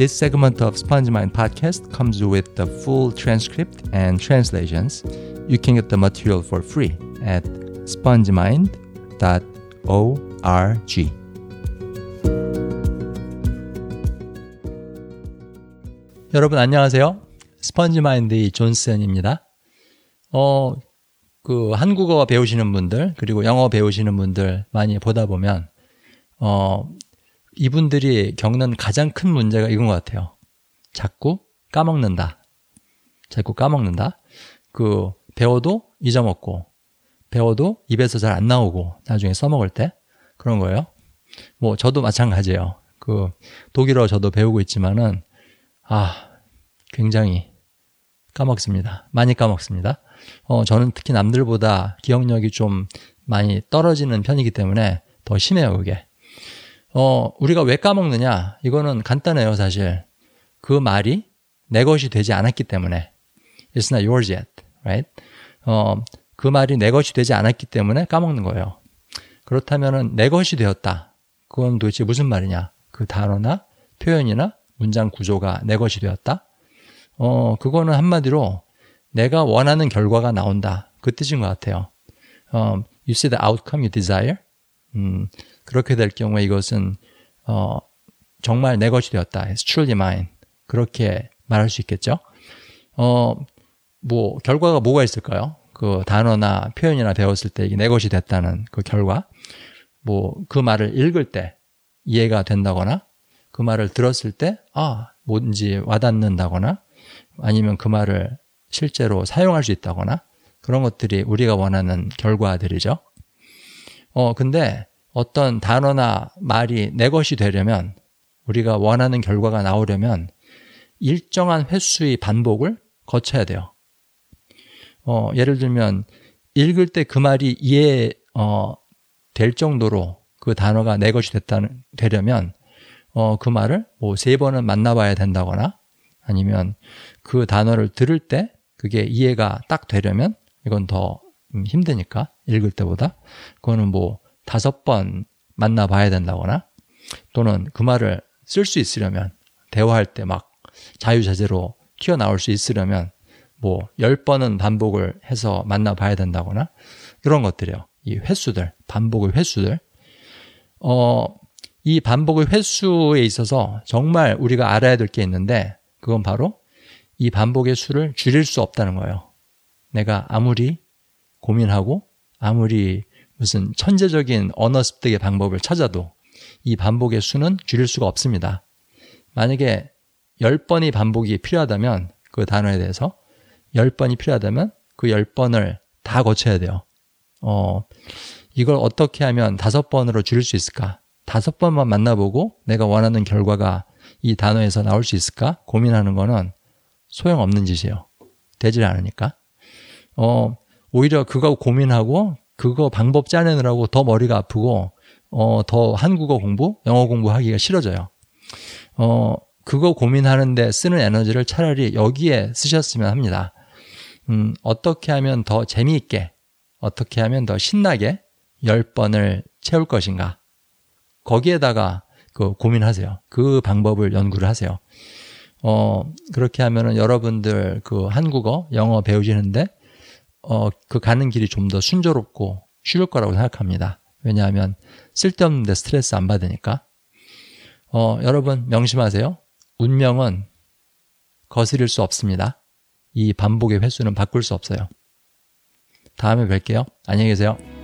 This segment of Sponge Mind podcast comes with the full transcript and translations. You can get the material for free at spongemind.org. 여러분 안녕하세요. 스펀지마인드의 존슨입니다. 어, 그 한국어 배우시는 분들 그리고 영어 배우시는 분들 많이 보다 보면 어, 이분들이 겪는 가장 큰 문제가 이건 것 같아요. 자꾸 까먹는다. 자꾸 까먹는다. 그 배워도 잊어먹고 배워도 입에서 잘 안 나오고 나중에 써먹을 때 그런 거예요. 뭐 저도 마찬가지예요. 그 독일어 저도 배우고 있지만은 아 굉장히 까먹습니다. 많이 까먹습니다. 어 저는 특히 남들보다 기억력이 좀 많이 떨어지는 편이기 때문에 더 심해요 그게. 어, 우리가 왜 까먹느냐? 이거는 간단해요, 사실. 그 말이 내 것이 되지 않았기 때문에. It's not yours yet, right? 어, 그 말이 내 것이 되지 않았기 때문에 까먹는 거예요. 그렇다면은 내 것이 되었다. 그건 도대체 무슨 말이냐? 그 단어나 표현이나 문장 구조가 내 것이 되었다? 어, 그거는 한마디로 내가 원하는 결과가 나온다. 그 뜻인 것 같아요. 어, you see the outcome you desire? 음, 그렇게 될 경우에 이것은 어, 정말 내 것이 되었다. It's truly mine. 그렇게 말할 수 있겠죠. 어, 뭐 결과가 뭐가 있을까요? 그 단어나 표현이나 배웠을 때 이게 내 것이 됐다는 그 결과. 뭐 그 말을 읽을 때 이해가 된다거나 그 말을 들었을 때 아, 뭔지 와닿는다거나 아니면 그 말을 실제로 사용할 수 있다거나 그런 것들이 우리가 원하는 결과들이죠. 어, 근데 어떤 단어나 말이 내 것이 되려면 우리가 원하는 결과가 나오려면 일정한 횟수의 반복을 거쳐야 돼요. 어, 예를 들면 읽을 때 그 말이 이해 어, 될 정도로 그 단어가 내 것이 됐다는 되려면 어, 그 말을 뭐 세 번은 만나봐야 된다거나 아니면 그 단어를 들을 때 그게 이해가 딱 되려면 이건 더 힘드니까 읽을 때보다 그거는 뭐 다섯 번 만나봐야 된다거나 또는 그 말을 쓸 수 있으려면 대화할 때 막 자유자재로 튀어나올 수 있으려면 뭐 열 번은 반복을 해서 만나봐야 된다거나 이런 것들이요. 이 횟수들, 반복의 횟수들. 어, 이 반복의 횟수에 있어서 정말 우리가 알아야 될 게 있는데 그건 바로 이 반복의 수를 줄일 수 없다는 거예요. 내가 아무리 고민하고 아무리 무슨 천재적인 언어 습득의 방법을 찾아도 이 반복의 수는 줄일 수가 없습니다. 만약에 10번이 반복이 필요하다면 그 단어에 대해서 10번이 필요하다면 그 10번을 다 거쳐야 돼요. 어, 이걸 어떻게 하면 다섯 번으로 줄일 수 있을까? 다섯 번만 만나보고 내가 원하는 결과가 이 단어에서 나올 수 있을까? 고민하는 거는 소용없는 짓이에요. 되질 않으니까. 어, 오히려 그거 고민하고 그거 방법 짜내느라고 더 머리가 아프고 어, 더 한국어 공부, 영어 공부하기가 싫어져요. 어, 그거 고민하는데 쓰는 에너지를 차라리 여기에 쓰셨으면 합니다. 음, 어떻게 하면 더 재미있게, 어떻게 하면 더 신나게 10번을 채울 것인가. 거기에다가 그 고민하세요. 그 방법을 연구를 하세요. 어, 그렇게 하면은 여러분들 그 한국어, 영어 배우시는데 어, 그 가는 길이 좀 더 순조롭고 쉬울 거라고 생각합니다. 왜냐하면 쓸데없는데 스트레스 안 받으니까. 어, 여러분 명심하세요. 운명은 거스릴 수 없습니다. 이 반복의 횟수는 바꿀 수 없어요. 다음에 뵐게요. 안녕히 계세요.